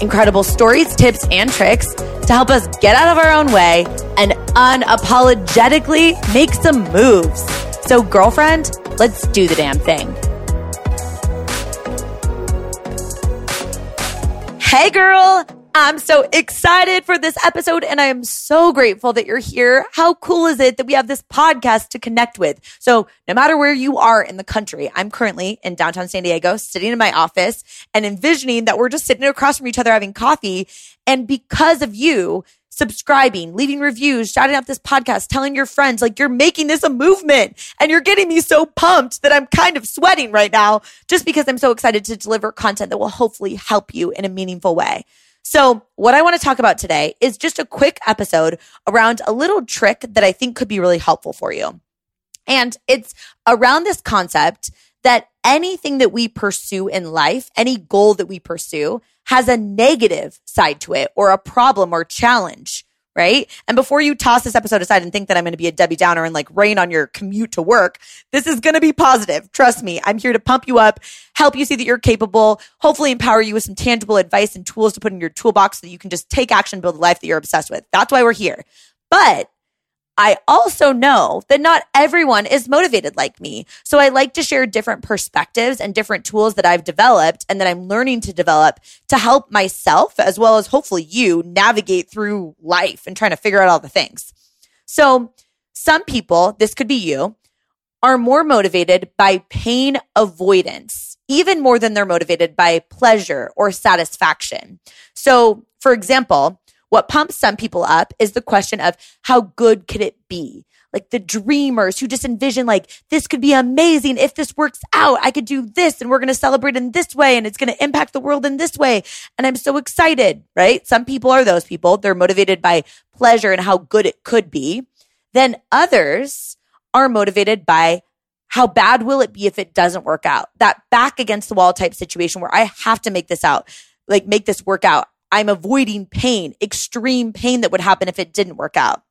incredible stories, tips, and tricks to help us get out of our own way and unapologetically make some moves. So, girlfriend, let's do the damn thing. Hey, girl. I'm so excited for this episode and I am so grateful that you're here. How cool is it that we have this podcast to connect with? So no matter where you are in the country, I'm currently in downtown San Diego, sitting in my office and envisioning that we're just sitting across from each other having coffee. And because of you, subscribing, leaving reviews, shouting out this podcast, telling your friends, like you're making this a movement and you're getting me so pumped that I'm kind of sweating right now just because I'm so excited to deliver content that will hopefully help you in a meaningful way. So, what I want to talk about today is just a quick episode around a little trick that I think could be really helpful for you. And it's around this concept that anything that we pursue in life, any goal that we pursue, has a negative side to it or a problem or challenge right? And before you toss this episode aside and think that I'm going to be a Debbie Downer and like rain on your commute to work, this is going to be positive. Trust me. I'm here to pump you up, help you see that you're capable, hopefully empower you with some tangible advice and tools to put in your toolbox so that you can just take action, build a life that you're obsessed with. That's why we're here. But I also know that not everyone is motivated like me. So I like to share different perspectives and different tools that I've developed and that I'm learning to develop to help myself as well as hopefully you navigate through life and trying to figure out all the things. So some people, this could be you, are more motivated by pain avoidance, even more than they're motivated by pleasure or satisfaction. So for example, what pumps some people up is the question of how good could it be? Like the dreamers who just envision like, this could be amazing. If this works out, I could do this and we're going to celebrate in this way and it's going to impact the world in this way. And I'm so excited, right? Some people are those people. They're motivated by pleasure and how good it could be. Then others are motivated by how bad will it be if it doesn't work out? That back against the wall type situation where I have to make this out, like make this work out. I'm avoiding pain, extreme pain that would happen if it didn't work out.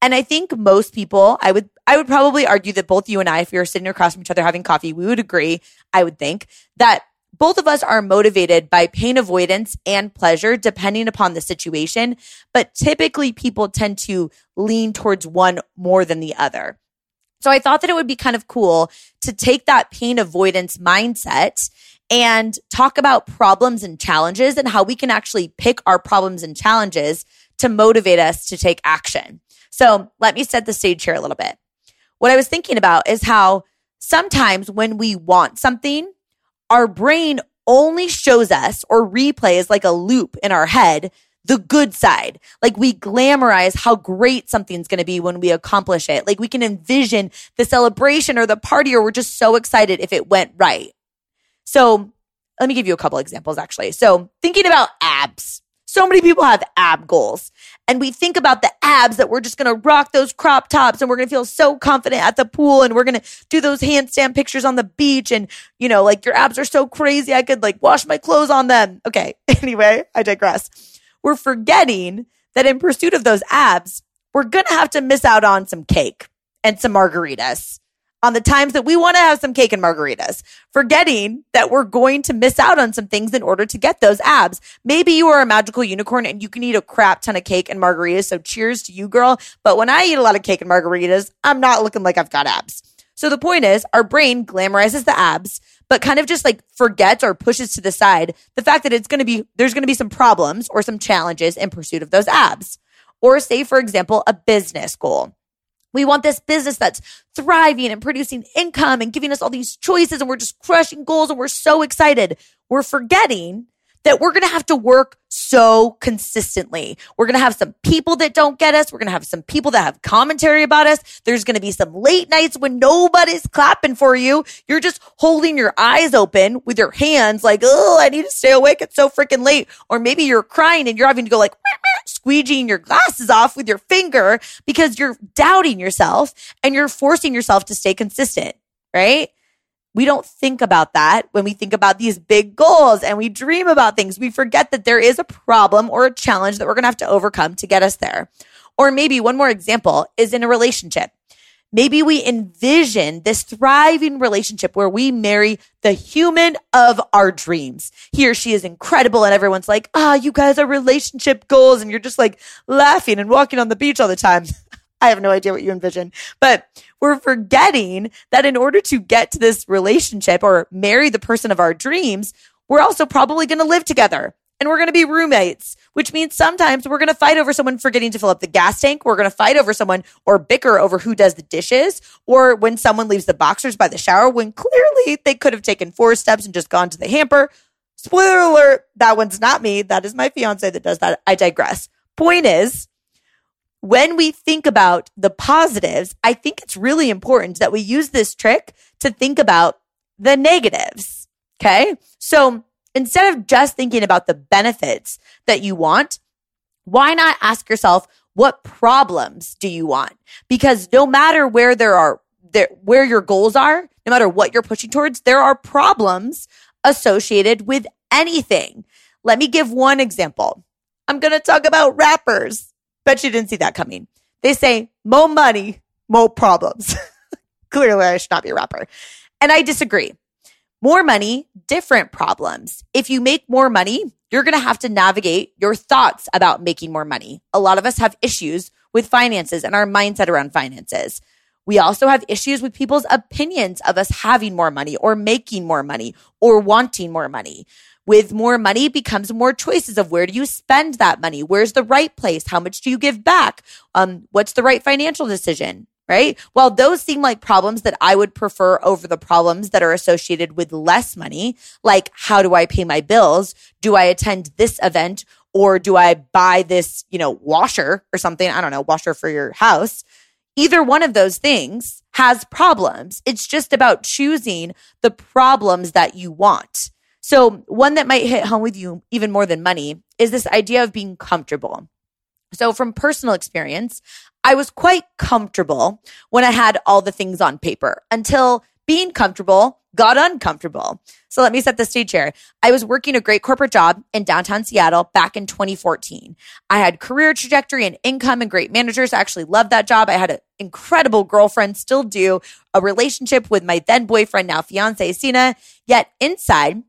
And I think most people, I would, I would probably argue that both you and I, if we were sitting across from each other having coffee, we would agree, I would think that both of us are motivated by pain avoidance and pleasure depending upon the situation. But typically people tend to lean towards one more than the other. So I thought that it would be kind of cool to take that pain avoidance mindset and talk about problems and challenges and how we can actually pick our problems and challenges to motivate us to take action. So let me set the stage here a little bit. What I was thinking about is how sometimes when we want something, our brain only shows us or replays like a loop in our head the good side. Like we glamorize how great something's going to be when we accomplish it. Like we can envision the celebration or the party or we're just so excited if it went right. So let me give you a couple examples actually. So thinking about abs. So many people have ab goals and we think about the abs that we're just going to rock those crop tops and we're going to feel so confident at the pool and we're going to do those handstand pictures on the beach and you know like your abs are so crazy I could like wash my clothes on them. Okay. Anyway, I digress. We're forgetting that in pursuit of those abs, we're going to have to miss out on some cake and some margaritas on the times that we want to have some cake and margaritas, forgetting that we're going to miss out on some things in order to get those abs. Maybe you are a magical unicorn and you can eat a crap ton of cake and margaritas. So cheers to you, girl. But when I eat a lot of cake and margaritas, I'm not looking like I've got abs. So the point is our brain glamorizes the abs, but kind of just like forgets or pushes to the side the fact that it's going to be, there's going to be some problems or some challenges in pursuit of those abs. Or say, for example, a business goal. We want this business that's thriving and producing income and giving us all these choices and we're just crushing goals and we're so excited. We're forgetting that we're going to have to work so consistently. We're going to have some people that don't get us. We're going to have some people that have commentary about us. There's going to be some late nights when nobody's clapping for you. You're just holding your eyes open with your hands like, oh, I need to stay awake. It's so freaking late. Or maybe you're crying and you're having to go like, squeegeeing your glasses off with your finger because you're doubting yourself and you're forcing yourself to stay consistent, right? We don't think about that when we think about these big goals and we dream about things. We forget that there is a problem or a challenge that we're going to have to overcome to get us there. Or maybe one more example is in a relationship. Maybe we envision this thriving relationship where we marry the human of our dreams. He or she is incredible and everyone's like, ah, oh, you guys are relationship goals. And you're just like laughing and walking on the beach all the time. I have no idea what you envision, but we're forgetting that in order to get to this relationship or marry the person of our dreams, we're also probably going to live together and we're going to be roommates, which means sometimes we're going to fight over someone forgetting to fill up the gas tank. We're going to fight over someone or bicker over who does the dishes or when someone leaves the boxers by the shower when clearly they could have taken four steps and just gone to the hamper. Spoiler alert, that one's not me. That is my fiance that does that. I digress. Point is, when we think about the positives, I think it's really important that we use this trick to think about the negatives. Okay. So instead of just thinking about the benefits that you want, why not ask yourself, what problems do you want? Because no matter where there are, there, where your goals are, no matter what you're pushing towards, there are problems associated with anything. Let me give one example. I'm going to talk about rappers. Bet you didn't see that coming. They say more money, more problems. Clearly, I should not be a rapper. And I disagree. More money, different problems. If you make more money, you're going to have to navigate your thoughts about making more money. A lot of us have issues with finances and our mindset around finances. We also have issues with people's opinions of us having more money or making more money or wanting more money. With more money becomes more choices of where do you spend that money? Where's the right place? How much do you give back? Um, what's the right financial decision? right? While those seem like problems that I would prefer over the problems that are associated with less money, like how do I pay my bills? Do I attend this event or do I buy this, you know, washer or something? I don't know, washer for your house. Either one of those things has problems. It's just about choosing the problems that you want. So one that might hit home with you even more than money is this idea of being comfortable. So from personal experience, I was quite comfortable when I had all the things on paper until being comfortable got uncomfortable. So let me set the stage here. I was working a great corporate job in downtown Seattle back in 2014. I had career trajectory and income and great managers. I actually loved that job. I had an incredible girlfriend, still do, a relationship with my then boyfriend, now fiance, Sina. Yet inside,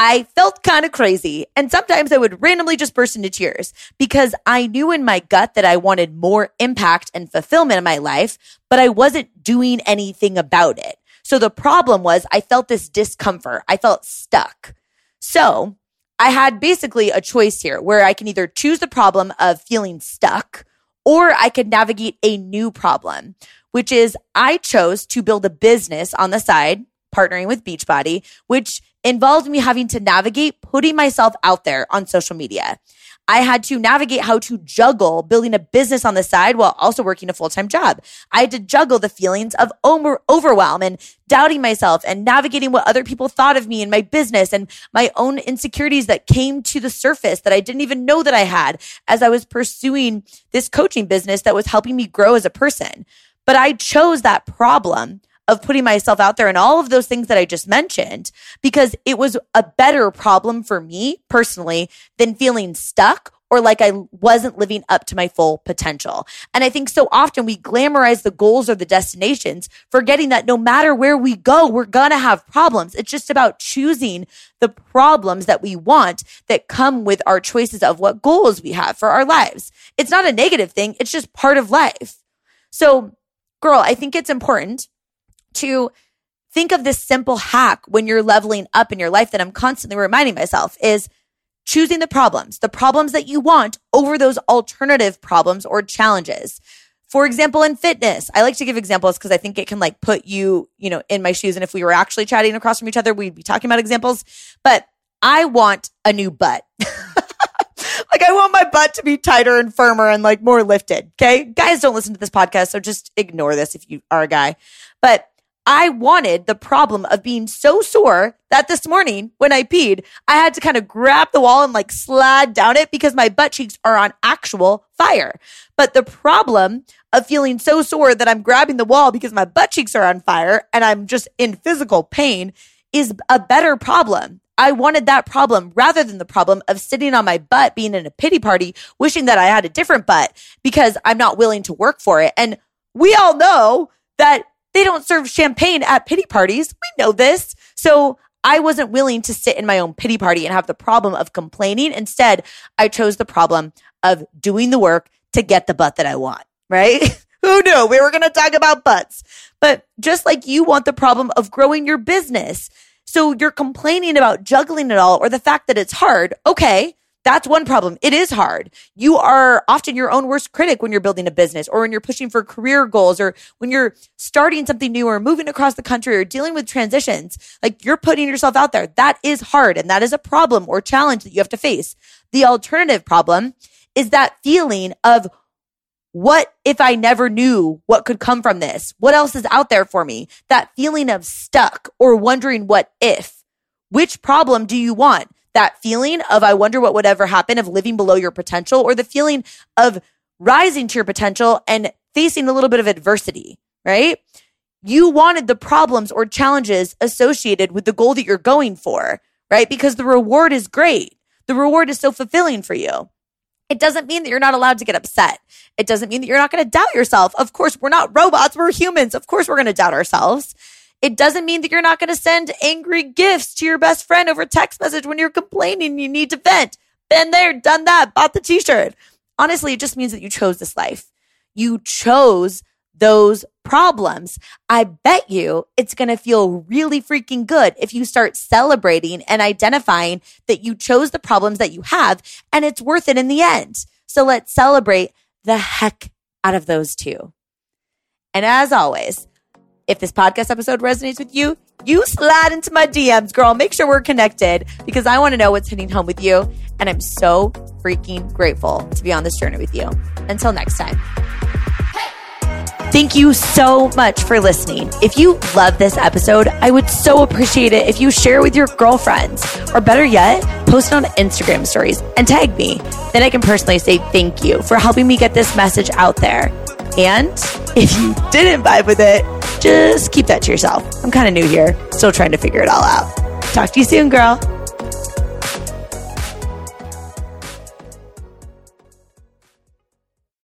I felt kind of crazy. And sometimes I would randomly just burst into tears because I knew in my gut that I wanted more impact and fulfillment in my life, but I wasn't doing anything about it. So the problem was I felt this discomfort. I felt stuck. So I had basically a choice here where I can either choose the problem of feeling stuck or I could navigate a new problem, which is I chose to build a business on the side partnering with Beachbody, which involved me having to navigate putting myself out there on social media. I had to navigate how to juggle building a business on the side while also working a full time job. I had to juggle the feelings of over- overwhelm and doubting myself and navigating what other people thought of me and my business and my own insecurities that came to the surface that I didn't even know that I had as I was pursuing this coaching business that was helping me grow as a person. But I chose that problem of putting myself out there and all of those things that I just mentioned because it was a better problem for me personally than feeling stuck or like I wasn't living up to my full potential. And I think so often we glamorize the goals or the destinations, forgetting that no matter where we go, we're going to have problems. It's just about choosing the problems that we want that come with our choices of what goals we have for our lives. It's not a negative thing. It's just part of life. So girl, I think it's important to think of this simple hack when you're leveling up in your life that I'm constantly reminding myself is choosing the problems, the problems that you want over those alternative problems or challenges. For example, in fitness, I like to give examples because I think it can like put you, you know, in my shoes. And if we were actually chatting across from each other, we'd be talking about examples. But I want a new butt. like I want my butt to be tighter and firmer and like more lifted. Okay. Guys don't listen to this podcast. So just ignore this if you are a guy. But I wanted the problem of being so sore that this morning when I peed, I had to kind of grab the wall and like slide down it because my butt cheeks are on actual fire. But the problem of feeling so sore that I'm grabbing the wall because my butt cheeks are on fire and I'm just in physical pain is a better problem. I wanted that problem rather than the problem of sitting on my butt being in a pity party, wishing that I had a different butt because I'm not willing to work for it. And we all know that they don't serve champagne at pity parties. We know this. So I wasn't willing to sit in my own pity party and have the problem of complaining. Instead, I chose the problem of doing the work to get the butt that I want, right? Who knew we were going to talk about butts? But just like you want the problem of growing your business. So you're complaining about juggling it all or the fact that it's hard. Okay. That's one problem. It is hard. You are often your own worst critic when you're building a business or when you're pushing for career goals or when you're starting something new or moving across the country or dealing with transitions. Like you're putting yourself out there. That is hard and that is a problem or challenge that you have to face. The alternative problem is that feeling of what if I never knew what could come from this? What else is out there for me? That feeling of stuck or wondering what if. Which problem do you want? That feeling of, I wonder what would ever happen of living below your potential or the feeling of rising to your potential and facing a little bit of adversity, right? You wanted the problems or challenges associated with the goal that you're going for, right? Because the reward is great. The reward is so fulfilling for you. It doesn't mean that you're not allowed to get upset. It doesn't mean that you're not going to doubt yourself. Of course, we're not robots. We're humans. Of course, we're going to doubt ourselves. It doesn't mean that you're not going to send angry GIFs to your best friend over text message when you're complaining you need to vent. Been there, done that, bought the t-shirt. Honestly, it just means that you chose this life. You chose those problems. I bet you it's going to feel really freaking good if you start celebrating and identifying that you chose the problems that you have and it's worth it in the end. So let's celebrate the heck out of those two. And as always, if this podcast episode resonates with you, you slide into my DMs, girl. Make sure we're connected because I want to know what's hitting home with you. And I'm so freaking grateful to be on this journey with you. Until next time. Thank you so much for listening. If you love this episode, I would so appreciate it if you share with your girlfriends, or better yet, post it on Instagram stories and tag me. Then I can personally say thank you for helping me get this message out there. And if you didn't vibe with it, just keep that to yourself. I'm kind of new here, still trying to figure it all out. Talk to you soon, girl.